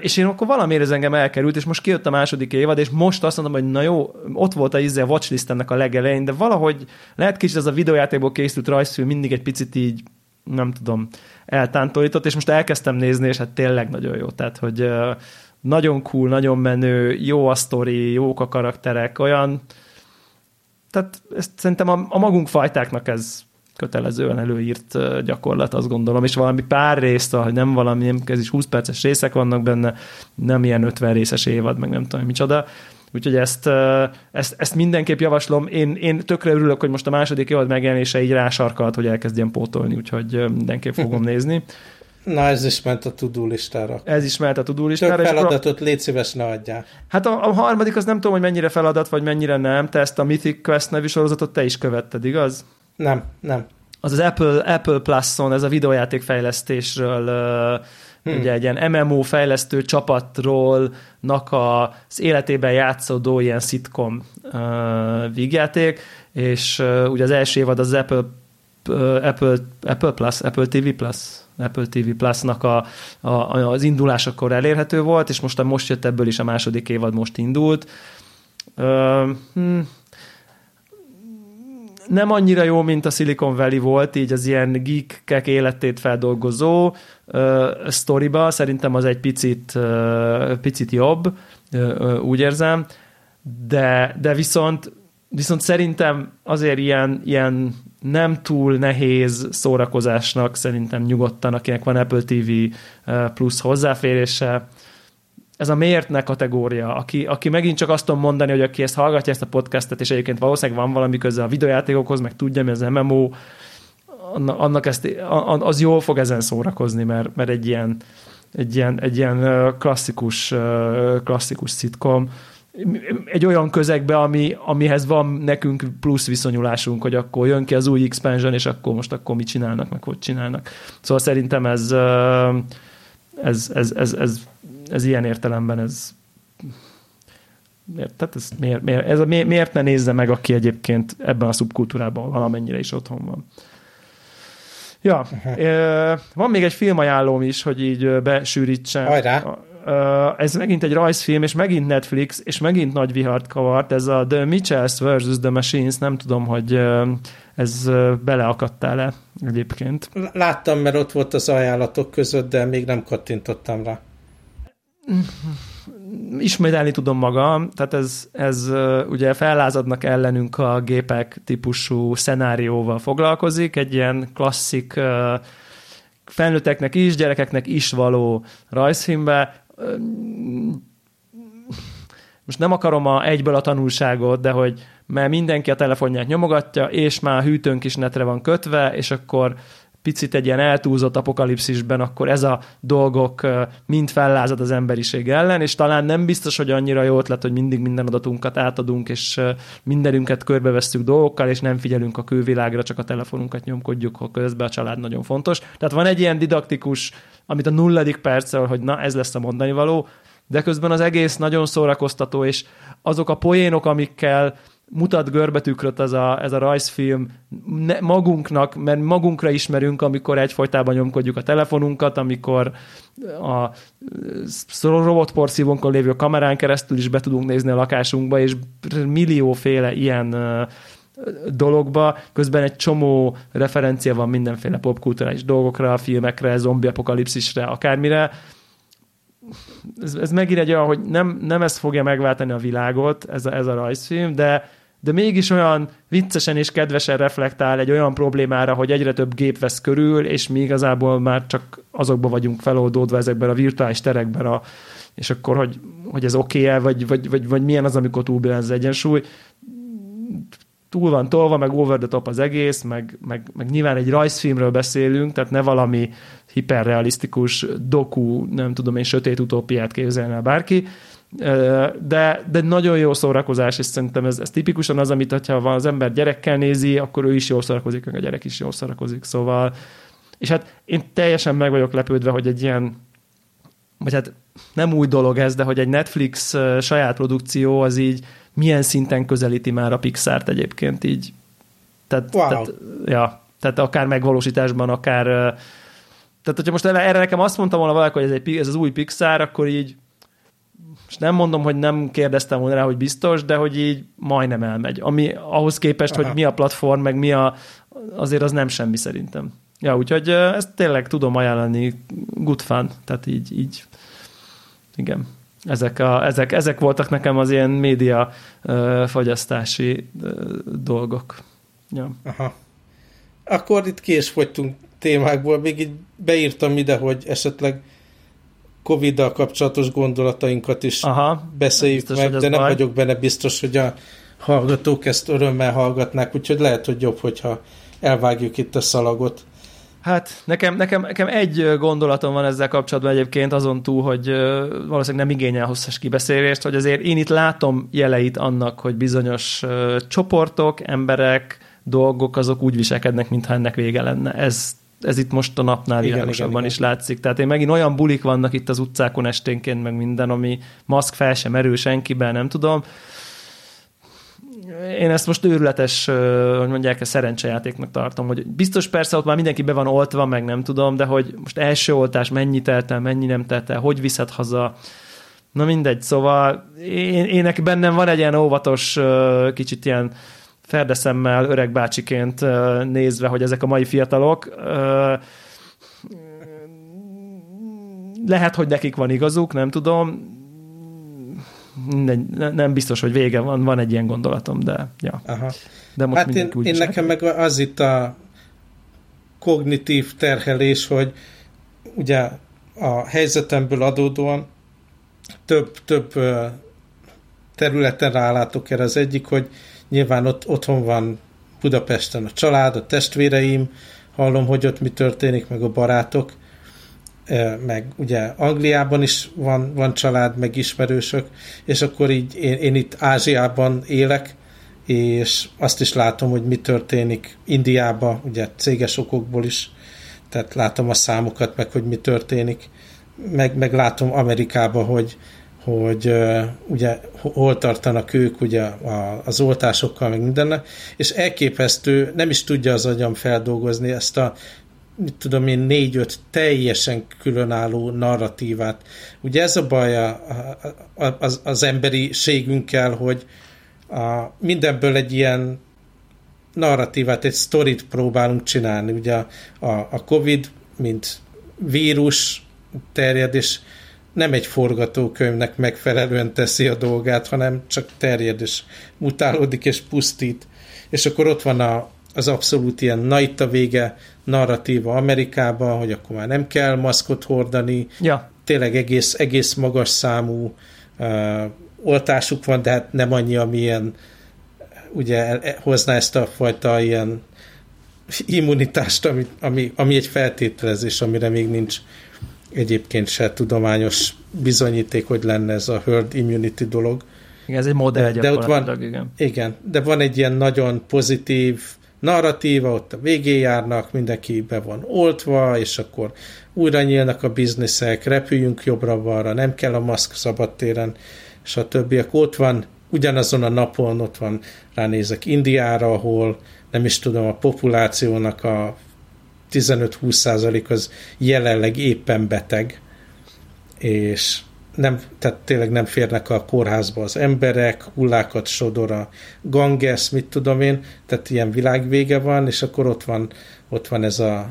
és én akkor valamiért ez engem elkerült, és most kijött a második évad, és most azt mondom, hogy na jó, ott volt a izze a watchlist ennek a legelején, de valahogy lehet kicsit ez a videójátékból készült rajzfilm mindig egy picit így, nem tudom, eltántorított, és most elkezdtem nézni, és hát tényleg nagyon jó. Tehát, hogy nagyon cool, nagyon menő, jó a sztori, jók a karakterek, olyan tehát ezt szerintem a, a magunk fajtáknak ez kötelezően előírt gyakorlat, azt gondolom, és valami pár részt, hogy nem valami, ez is 20 perces részek vannak benne, nem ilyen 50 részes évad, meg nem tudom micsoda, Úgyhogy ezt, ezt, ezt mindenképp javaslom. Én, én tökre örülök, hogy most a második évad megjelenése így rásarkalt, hogy elkezdjen pótolni, úgyhogy mindenképp fogom nézni. Na, ez is ment a tudó listára. Ez is ment a tudó listára. Több feladatot légy szíves, ne adjál. Hát a, a, harmadik az nem tudom, hogy mennyire feladat, vagy mennyire nem. Te ezt a Mythic Quest nevű sorozatot te is követted, igaz? Nem, nem. Az az Apple, Apple Plus-on, ez a videójátékfejlesztésről hmm. ugye egy ilyen MMO fejlesztő csapatról nak az életében játszódó ilyen szitkom uh, vígjáték, és uh, ugye az első évad az Apple uh, Apple, Apple Plus, Apple TV Plus, Apple TV Plus-nak a, a, az indulásakor elérhető volt, és most, most jött ebből is a második évad, most indult. Uh, hmm, nem annyira jó, mint a Silicon Valley volt, így az ilyen geekek életét feldolgozó uh, sztoriba, szerintem az egy picit, uh, picit jobb, uh, úgy érzem, de, de viszont, viszont szerintem azért ilyen, ilyen nem túl nehéz szórakozásnak szerintem nyugodtan, akinek van Apple TV plusz hozzáférése, ez a miért ne kategória, aki, aki megint csak azt tudom mondani, hogy aki ezt hallgatja, ezt a podcastet, és egyébként valószínűleg van valami köze a videójátékokhoz, meg tudja, mi az MMO, annak ezt, az jól fog ezen szórakozni, mert, mert egy ilyen, egy ilyen, egy ilyen klasszikus, klasszikus szitkom, egy olyan közegbe, ami, amihez van nekünk plusz viszonyulásunk, hogy akkor jön ki az új expansion, és akkor most akkor mit csinálnak, meg hogy csinálnak. Szóval szerintem ez, ez, ez, ez, ez ez ilyen értelemben ez miért, tehát ez, miért, miért, ez a, miért ne nézze meg, aki egyébként ebben a szubkultúrában valamennyire is otthon van. Ja, van még egy filmajánlóm is, hogy így besűrítsem. Hajrá! Ez megint egy rajzfilm, és megint Netflix, és megint nagy vihart kavart. Ez a The Mitchells vs. The Machines, nem tudom, hogy ez beleakadtál-e egyébként. Láttam, mert ott volt az ajánlatok között, de még nem kattintottam rá ismételni tudom magam, tehát ez, ez ugye fellázadnak ellenünk a gépek típusú szenárióval foglalkozik, egy ilyen klasszik felnőtteknek is, gyerekeknek is való rajzfilmbe. Most nem akarom a egyből a tanulságot, de hogy mert mindenki a telefonját nyomogatja, és már a hűtőnk is netre van kötve, és akkor picit egy ilyen eltúlzott apokalipszisben, akkor ez a dolgok mind fellázad az emberiség ellen, és talán nem biztos, hogy annyira jó ötlet, hogy mindig minden adatunkat átadunk, és mindenünket körbevesztük dolgokkal, és nem figyelünk a külvilágra, csak a telefonunkat nyomkodjuk, ha közben a család nagyon fontos. Tehát van egy ilyen didaktikus, amit a nulladik perccel, hogy na, ez lesz a mondani való, de közben az egész nagyon szórakoztató, és azok a poénok, amikkel mutat görbetükröt ez a, ez a rajzfilm ne, magunknak, mert magunkra ismerünk, amikor egyfolytában nyomkodjuk a telefonunkat, amikor a robotporszívónkon lévő kamerán keresztül is be tudunk nézni a lakásunkba, és millióféle ilyen dologba, közben egy csomó referencia van mindenféle popkulturális dolgokra, filmekre, zombi apokalipszisre, akármire. Ez, ez megint egy olyan, hogy nem, nem ez fogja megváltani a világot, ez a, ez a rajzfilm, de de mégis olyan viccesen és kedvesen reflektál egy olyan problémára, hogy egyre több gép vesz körül, és mi igazából már csak azokba vagyunk feloldódva ezekben a virtuális terekben, a, és akkor, hogy, hogy ez oké-e, vagy, vagy, vagy, vagy milyen az, amikor túl az egyensúly. Túl van tolva, meg over the top az egész, meg, meg, meg nyilván egy rajzfilmről beszélünk, tehát ne valami hiperrealisztikus doku, nem tudom én, sötét utópiát képzelne bárki, de, de nagyon jó szórakozás, és szerintem ez, ez tipikusan az, amit ha van az ember gyerekkel nézi, akkor ő is jól szórakozik, meg a gyerek is jól szórakozik, szóval és hát én teljesen meg vagyok lepődve, hogy egy ilyen vagy hát nem új dolog ez, de hogy egy Netflix saját produkció az így milyen szinten közelíti már a Pixart egyébként így. Tehát, wow. tehát, ja, tehát akár megvalósításban, akár tehát hogyha most erre nekem azt mondtam volna valaki, hogy ez, egy, ez az új Pixar, akkor így és nem mondom, hogy nem kérdeztem volna rá, hogy biztos, de hogy így majdnem elmegy. Ami ahhoz képest, Aha. hogy mi a platform, meg mi a, azért az nem semmi szerintem. Ja, úgyhogy ezt tényleg tudom ajánlani, good fun, tehát így, így igen. Ezek, a, ezek, ezek voltak nekem az ilyen média uh, fogyasztási uh, dolgok. Ja. Aha. Akkor itt ki is fogytunk témákból, még így beírtam ide, hogy esetleg Covid-dal kapcsolatos gondolatainkat is Aha, beszéljük biztos, meg, de nem baj. vagyok benne biztos, hogy a hallgatók ezt örömmel hallgatnák, úgyhogy lehet, hogy jobb, hogyha elvágjuk itt a szalagot. Hát nekem, nekem, nekem egy gondolatom van ezzel kapcsolatban egyébként, azon túl, hogy valószínűleg nem igényel hosszas kibeszélést, hogy azért én itt látom jeleit annak, hogy bizonyos csoportok, emberek, dolgok, azok úgy viselkednek, mintha ennek vége lenne. Ez ez itt most a napnál világosabban is látszik. Tehát én megint olyan bulik vannak itt az utcákon esténként, meg minden, ami maszk fel sem merül senkiben, nem tudom. Én ezt most őrületes, hogy mondják, szerencsejátéknak tartom, hogy biztos persze ott már mindenki be van oltva, meg nem tudom, de hogy most első oltás mennyi telt el, mennyi nem telt el, hogy viszed haza, Na mindegy, szóval én, ének bennem van egy ilyen óvatos, kicsit ilyen ferdeszemmel öreg bácsiként nézve, hogy ezek a mai fiatalok lehet, hogy nekik van igazuk, nem tudom. Nem biztos, hogy vége van, van egy ilyen gondolatom, de ja. Aha. De most hát én, én nekem meg az itt a kognitív terhelés, hogy ugye a helyzetemből adódóan több, több területen rálátok erre. Az egyik, hogy Nyilván ott otthon van Budapesten a család, a testvéreim, hallom, hogy ott mi történik, meg a barátok, meg ugye Angliában is van, van család, meg ismerősök, és akkor így én, én itt Ázsiában élek, és azt is látom, hogy mi történik Indiában, ugye céges okokból is, tehát látom a számokat, meg hogy mi történik, meg, meg látom Amerikában, hogy, hogy ugye hol tartanak ők ugye a, az oltásokkal, meg mindenne, és elképesztő, nem is tudja az agyam feldolgozni ezt a mit tudom én, négy-öt teljesen különálló narratívát. Ugye ez a baj a, a, az, az emberiségünkkel, hogy a, mindenből egy ilyen narratívát, egy sztorit próbálunk csinálni. Ugye a, a, a Covid, mint vírus terjed, és nem egy forgatókönyvnek megfelelően teszi a dolgát, hanem csak terjed és mutálódik és pusztít. És akkor ott van a, az abszolút ilyen na itt a vége narratíva Amerikában, hogy akkor már nem kell maszkot hordani, ja. tényleg egész, egész magas számú uh, oltásuk van, de hát nem annyi, amilyen ugye hozná ezt a fajta ilyen immunitást, ami, ami, ami egy feltételezés, amire még nincs egyébként se tudományos bizonyíték, hogy lenne ez a herd immunity dolog. Igen, ez egy modell de, de ott van, igen. igen. de van egy ilyen nagyon pozitív narratíva, ott a végén járnak, mindenki be van oltva, és akkor újra nyílnak a bizniszek, repüljünk jobbra-balra, nem kell a maszk szabadtéren, stb. Akkor ott van, ugyanazon a napon ott van, ránézek Indiára, ahol nem is tudom, a populációnak a 15-20 százalék az jelenleg éppen beteg, és nem, tehát tényleg nem férnek a kórházba az emberek, hullákat sodor a Ganges, mit tudom én, tehát ilyen világvége van, és akkor ott van, ott van ez a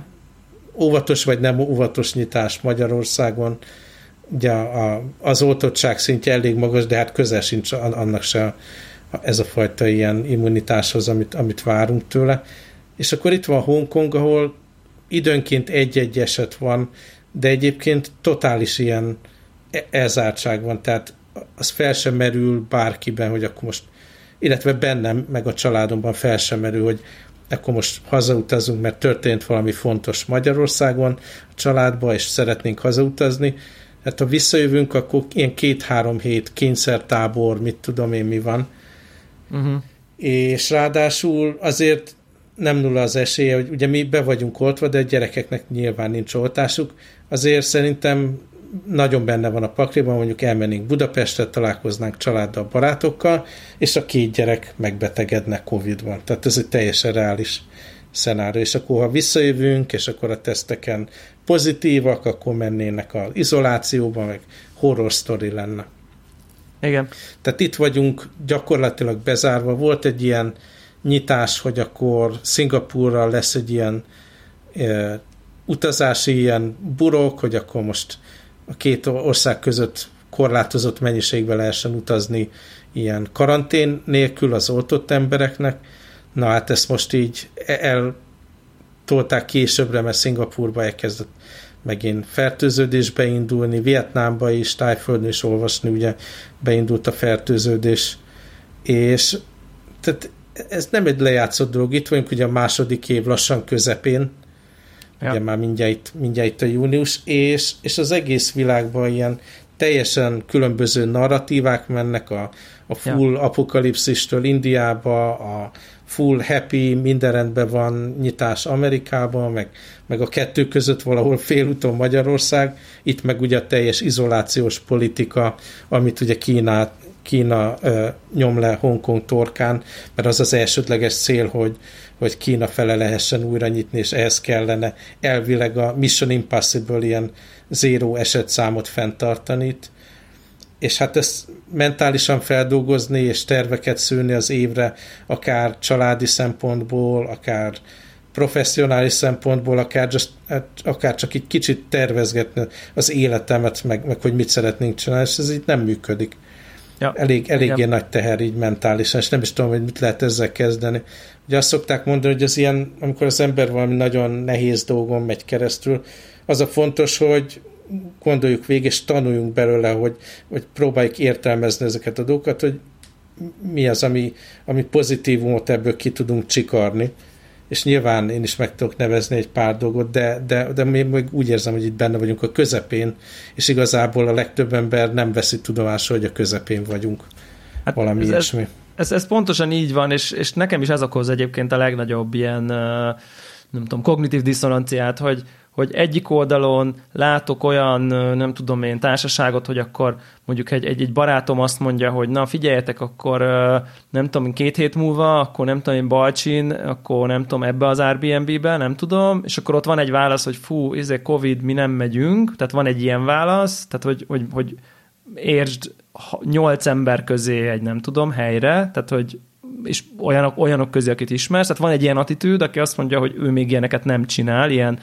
óvatos vagy nem óvatos nyitás Magyarországon. Ugye a, az oltottság szintje elég magas, de hát közel sincs annak se ez a fajta ilyen immunitáshoz, amit, amit várunk tőle. És akkor itt van Hongkong, ahol időnként egy-egy eset van, de egyébként totális ilyen e- elzártság van, tehát az fel sem merül bárkiben, hogy akkor most, illetve bennem, meg a családomban fel sem merül, hogy akkor most hazautazunk, mert történt valami fontos Magyarországon a családba, és szeretnénk hazautazni. Hát ha visszajövünk, akkor ilyen két-három hét kényszertábor, mit tudom én mi van. Uh-huh. És ráadásul azért nem nulla az esélye, hogy ugye mi be vagyunk oltva, de a gyerekeknek nyilván nincs oltásuk. Azért szerintem nagyon benne van a pakliban, mondjuk elmennénk Budapestre, találkoznánk családdal, barátokkal, és a két gyerek megbetegedne Covid-ban. Tehát ez egy teljesen reális szenárió. És akkor, ha visszajövünk, és akkor a teszteken pozitívak, akkor mennének az izolációba, meg horror story lenne. Igen. Tehát itt vagyunk gyakorlatilag bezárva. Volt egy ilyen nyitás, hogy akkor Szingapúrral lesz egy ilyen utazási ilyen burok, hogy akkor most a két ország között korlátozott mennyiségben lehessen utazni ilyen karantén nélkül az oltott embereknek. Na hát ezt most így eltolták későbbre, mert Szingapurba elkezdett megint fertőződés beindulni, Vietnámba is, Tájföldön is olvasni, ugye beindult a fertőződés, és tehát ez nem egy lejátszott dolog, itt vagyunk ugye a második év lassan közepén, ja. ugye már mindjárt, itt, mindjárt itt a június, és, és az egész világban ilyen teljesen különböző narratívák mennek a, a full ja. apokalipszistől Indiába, a full happy, minden rendben van nyitás Amerikában, meg, meg a kettő között valahol félúton Magyarország, itt meg ugye a teljes izolációs politika, amit ugye Kínát, Kína nyom le Hongkong torkán, mert az az elsődleges cél, hogy, hogy Kína fele lehessen újra nyitni, és ehhez kellene elvileg a Mission Impossible ilyen zéró esetszámot fenntartani. És hát ezt mentálisan feldolgozni és terveket szülni az évre, akár családi szempontból, akár professzionális szempontból, akár, just, hát akár csak egy kicsit tervezgetni az életemet, meg, meg hogy mit szeretnénk csinálni, és ez így nem működik. Ja, Elég, eléggé igen. nagy teher így mentálisan, és nem is tudom, hogy mit lehet ezzel kezdeni. Ugye azt szokták mondani, hogy az ilyen, amikor az ember valami nagyon nehéz dolgon megy keresztül, az a fontos, hogy gondoljuk végig, és tanuljunk belőle, hogy, hogy próbáljuk értelmezni ezeket a dolgokat, hogy mi az, ami, ami pozitívumot ebből ki tudunk csikarni. És nyilván én is meg tudok nevezni egy pár dolgot, de, de, de még úgy érzem, hogy itt benne vagyunk a közepén, és igazából a legtöbb ember nem veszi tudomásul, hogy a közepén vagyunk. Hát Valami ez, ilyesmi. Ez, ez pontosan így van, és, és nekem is ez okoz egyébként a legnagyobb ilyen, nem tudom, kognitív diszonanciát, hogy, hogy egyik oldalon látok olyan, nem tudom én, társaságot, hogy akkor mondjuk egy, egy, egy barátom azt mondja, hogy na figyeljetek, akkor nem tudom, két hét múlva, akkor nem tudom én Balcsin, akkor nem tudom ebbe az Airbnb-be, nem tudom, és akkor ott van egy válasz, hogy fú, izé Covid, mi nem megyünk, tehát van egy ilyen válasz, tehát hogy, hogy, hogy értsd nyolc ember közé egy nem tudom helyre, tehát hogy és olyanok, olyanok közé, akit ismersz. Tehát van egy ilyen attitűd, aki azt mondja, hogy ő még ilyeneket nem csinál, ilyen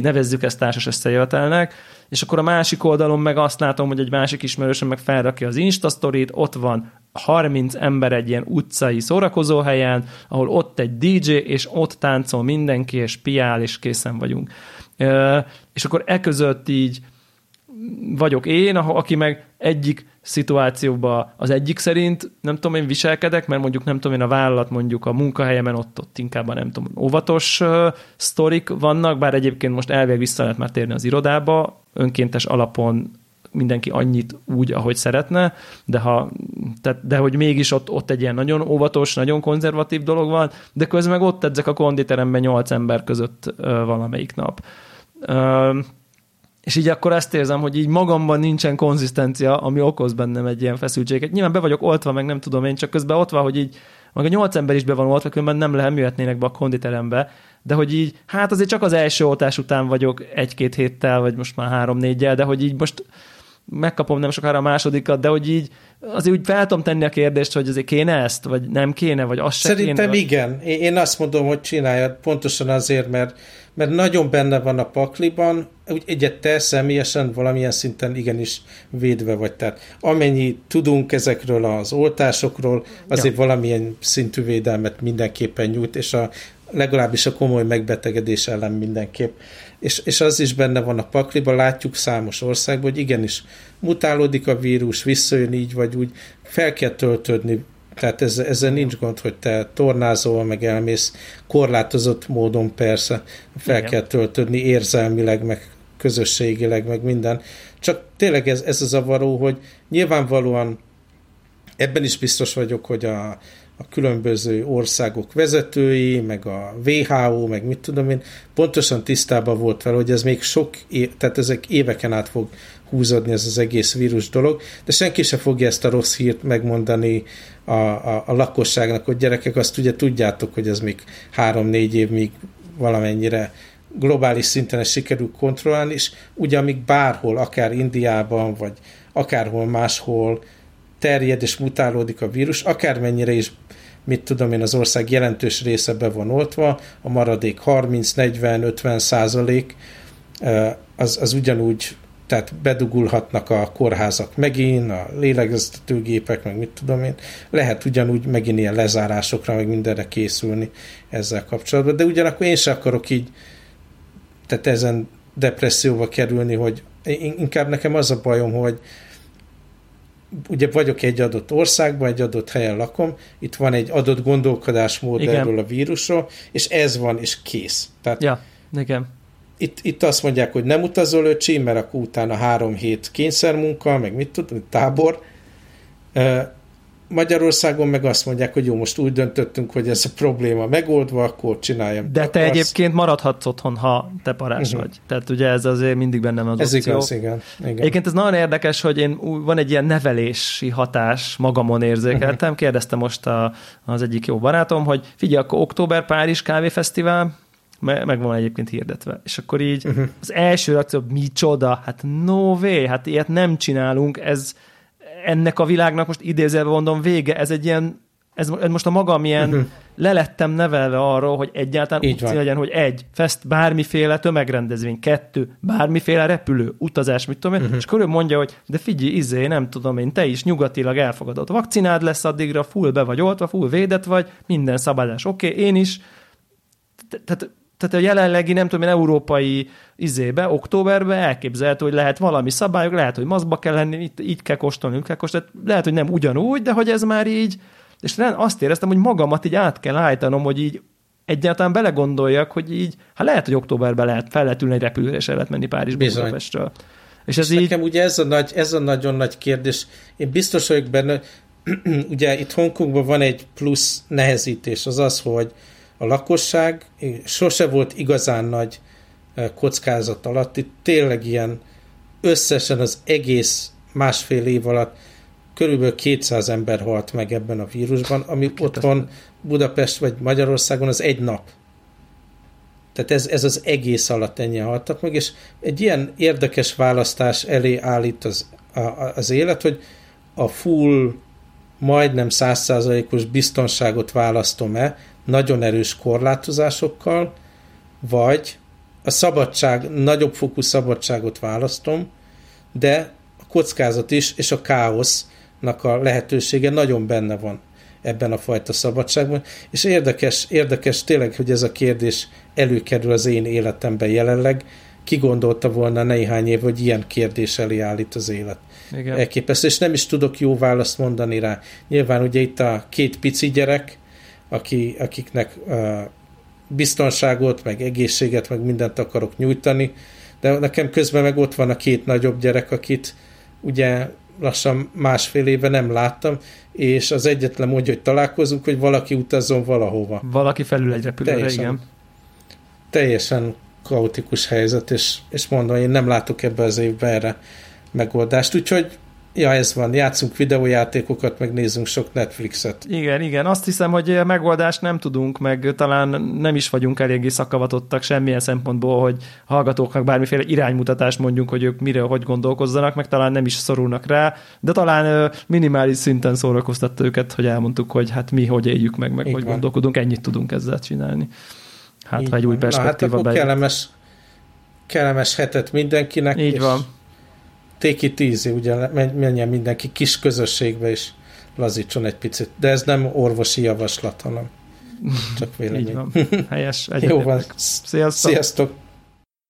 nevezzük ezt társas összejövetelnek, és akkor a másik oldalon meg azt látom, hogy egy másik ismerősöm meg felrakja az Insta story ott van 30 ember egy ilyen utcai szórakozóhelyen, ahol ott egy DJ, és ott táncol mindenki, és piál, és készen vagyunk. És akkor e között így vagyok én, aki meg egyik szituációban az egyik szerint nem tudom én viselkedek, mert mondjuk nem tudom én a vállalat mondjuk a munkahelyemen ott, ott inkább a nem tudom, óvatos uh, sztorik vannak, bár egyébként most elvég vissza lehet már térni az irodába, önkéntes alapon mindenki annyit úgy, ahogy szeretne, de, ha, tehát, de hogy mégis ott, ott egy ilyen nagyon óvatos, nagyon konzervatív dolog van, de közben meg ott edzek a konditeremben nyolc ember között uh, valamelyik nap. Uh, és így akkor ezt érzem, hogy így magamban nincsen konzisztencia, ami okoz bennem egy ilyen feszültséget. Nyilván be vagyok oltva, meg nem tudom én, csak közben ott van, hogy így, meg a nyolc ember is be van oltva, különben nem lehet, jöhetnének be a konditerembe, de hogy így, hát azért csak az első oltás után vagyok egy-két héttel, vagy most már három-négyel, de hogy így most megkapom nem sokára a másodikat, de hogy így azért úgy fel tudom tenni a kérdést, hogy azért kéne ezt, vagy nem kéne, vagy azt se Szerintem igen. Én azt mondom, hogy csináljad pontosan azért, mert mert nagyon benne van a pakliban, úgy egyet te személyesen valamilyen szinten igenis védve vagy. Tehát amennyi tudunk ezekről az oltásokról, azért ja. valamilyen szintű védelmet mindenképpen nyújt, és a, legalábbis a komoly megbetegedés ellen mindenképp. És, és az is benne van a pakliban, látjuk számos országban, hogy igenis mutálódik a vírus, visszajön így vagy úgy, fel kell töltődni tehát ezzel, ezzel nincs gond, hogy te tornázol, meg elmész korlátozott módon persze, fel Igen. kell töltődni érzelmileg, meg közösségileg, meg minden. Csak tényleg ez, ez a zavaró, hogy nyilvánvalóan ebben is biztos vagyok, hogy a, a különböző országok vezetői, meg a WHO, meg mit tudom én, pontosan tisztában volt vele, hogy ez még sok, tehát ezek éveken át fog húzódni ez az egész vírus dolog, de senki se fogja ezt a rossz hírt megmondani a, a, a lakosságnak, hogy gyerekek, azt ugye tudjátok, hogy ez még három-négy év még valamennyire globális szinten ezt sikerül kontrollálni, és ugye amíg bárhol, akár Indiában, vagy akárhol máshol terjed és mutálódik a vírus, akármennyire is mit tudom én, az ország jelentős része be van oltva, a maradék 30, 40, 50 százalék, az, az ugyanúgy tehát bedugulhatnak a kórházak megint, a lélegeztetőgépek, meg mit tudom én. Lehet ugyanúgy megint ilyen lezárásokra, meg mindenre készülni ezzel kapcsolatban, de ugyanakkor én sem akarok így tehát ezen depresszióba kerülni, hogy inkább nekem az a bajom, hogy ugye vagyok egy adott országban, egy adott helyen lakom, itt van egy adott gondolkodásmód Igen. erről a vírusról, és ez van, és kész. Tehát ja, igen. Itt, itt azt mondják, hogy nem utazol öcsi, mert akkor utána három hét kényszermunka, meg mit tudom, tábor, Magyarországon meg azt mondják, hogy jó, most úgy döntöttünk, hogy ez a probléma megoldva, akkor csináljam. De te akarsz. egyébként maradhatsz otthon, ha te parás uh-huh. vagy. Tehát ugye ez azért mindig bennem az Ez opció. igaz, igen, igen. Egyébként ez nagyon érdekes, hogy én van egy ilyen nevelési hatás magamon érzékeltem. Uh-huh. Kérdezte most a, az egyik jó barátom, hogy figyelj, akkor október Párizs kávéfesztivál, meg van egyébként hirdetve. És akkor így uh-huh. az első reakció, micsoda, hát no way, hát ilyet nem csinálunk, ez ennek a világnak most idézelve mondom vége, ez egy ilyen ez, ez most a magam ilyen uh-huh. lelettem nevelve arról, hogy egyáltalán Így úgy legyen, hogy egy, fest bármiféle tömegrendezvény, kettő, bármiféle repülő, utazás, mit tudom én, uh-huh. és ő mondja, hogy de figyelj, izé, nem tudom én, te is nyugatilag elfogadott vakcinád lesz addigra, full be vagy oltva, full védett vagy, minden szabályás, oké, okay, én is. Tehát tehát a jelenlegi, nem tudom én, európai izébe, októberben elképzelhető, hogy lehet valami szabályok, lehet, hogy maszkba kell lenni, itt, így kell kóstolni, úgy kell kóstolni, lehet, hogy nem ugyanúgy, de hogy ez már így, és azt éreztem, hogy magamat így át kell állítanom, hogy így egyáltalán belegondoljak, hogy így, hát lehet, hogy októberben lehet, fel lehet ülni egy repülőre, és el lehet menni Párizsba, Budapestről. És, ez és így... nekem ugye ez a, nagy, ez a nagyon nagy kérdés. Én biztos vagyok benne, ugye itt Hongkongban van egy plusz nehezítés, az az, hogy a lakosság sose volt igazán nagy eh, kockázat alatt. Itt tényleg ilyen összesen az egész másfél év alatt körülbelül 200 ember halt meg ebben a vírusban, ami Két otthon Budapest vagy Magyarországon az egy nap. Tehát ez, ez az egész alatt ennyi haltak meg, és egy ilyen érdekes választás elé állít az, a, az élet, hogy a full, majdnem százszázalékos biztonságot választom-e, nagyon erős korlátozásokkal, vagy a szabadság, nagyobb fokú szabadságot választom, de a kockázat is, és a káosznak a lehetősége nagyon benne van ebben a fajta szabadságban, és érdekes, érdekes tényleg, hogy ez a kérdés előkerül az én életemben jelenleg, ki gondolta volna néhány év, hogy ilyen kérdés elé állít az élet. Igen. Elképesztő, és nem is tudok jó választ mondani rá. Nyilván ugye itt a két pici gyerek, aki, akiknek biztonságot, meg egészséget, meg mindent akarok nyújtani, de nekem közben meg ott van a két nagyobb gyerek, akit ugye lassan másfél éve nem láttam, és az egyetlen mondja, hogy találkozunk, hogy valaki utazzon valahova. Valaki felül egy repülőre, teljesen, igen. Teljesen kaotikus helyzet, és, és mondom, én nem látok ebbe az évbe erre megoldást, úgyhogy Ja, ez van. Játszunk videójátékokat, meg nézzünk sok Netflixet. Igen, igen. Azt hiszem, hogy megoldást nem tudunk, meg talán nem is vagyunk eléggé szakavatottak semmilyen szempontból, hogy hallgatóknak bármiféle iránymutatást mondjunk, hogy ők mire, hogy gondolkozzanak, meg talán nem is szorulnak rá, de talán minimális szinten szórakoztatta őket, hogy elmondtuk, hogy hát mi hogy éljük meg, meg Így hogy van. gondolkodunk, ennyit tudunk ezzel csinálni. Hát, Így egy új perspektíva Na, hát kellemes, kellemes hetet mindenkinek. Így van take it easy, ugye menjen mindenki kis közösségbe is lazítson egy picit. De ez nem orvosi javaslat, hanem csak vélemény. Így van. Helyes. Jó van. Sziasztok. Sziasztok.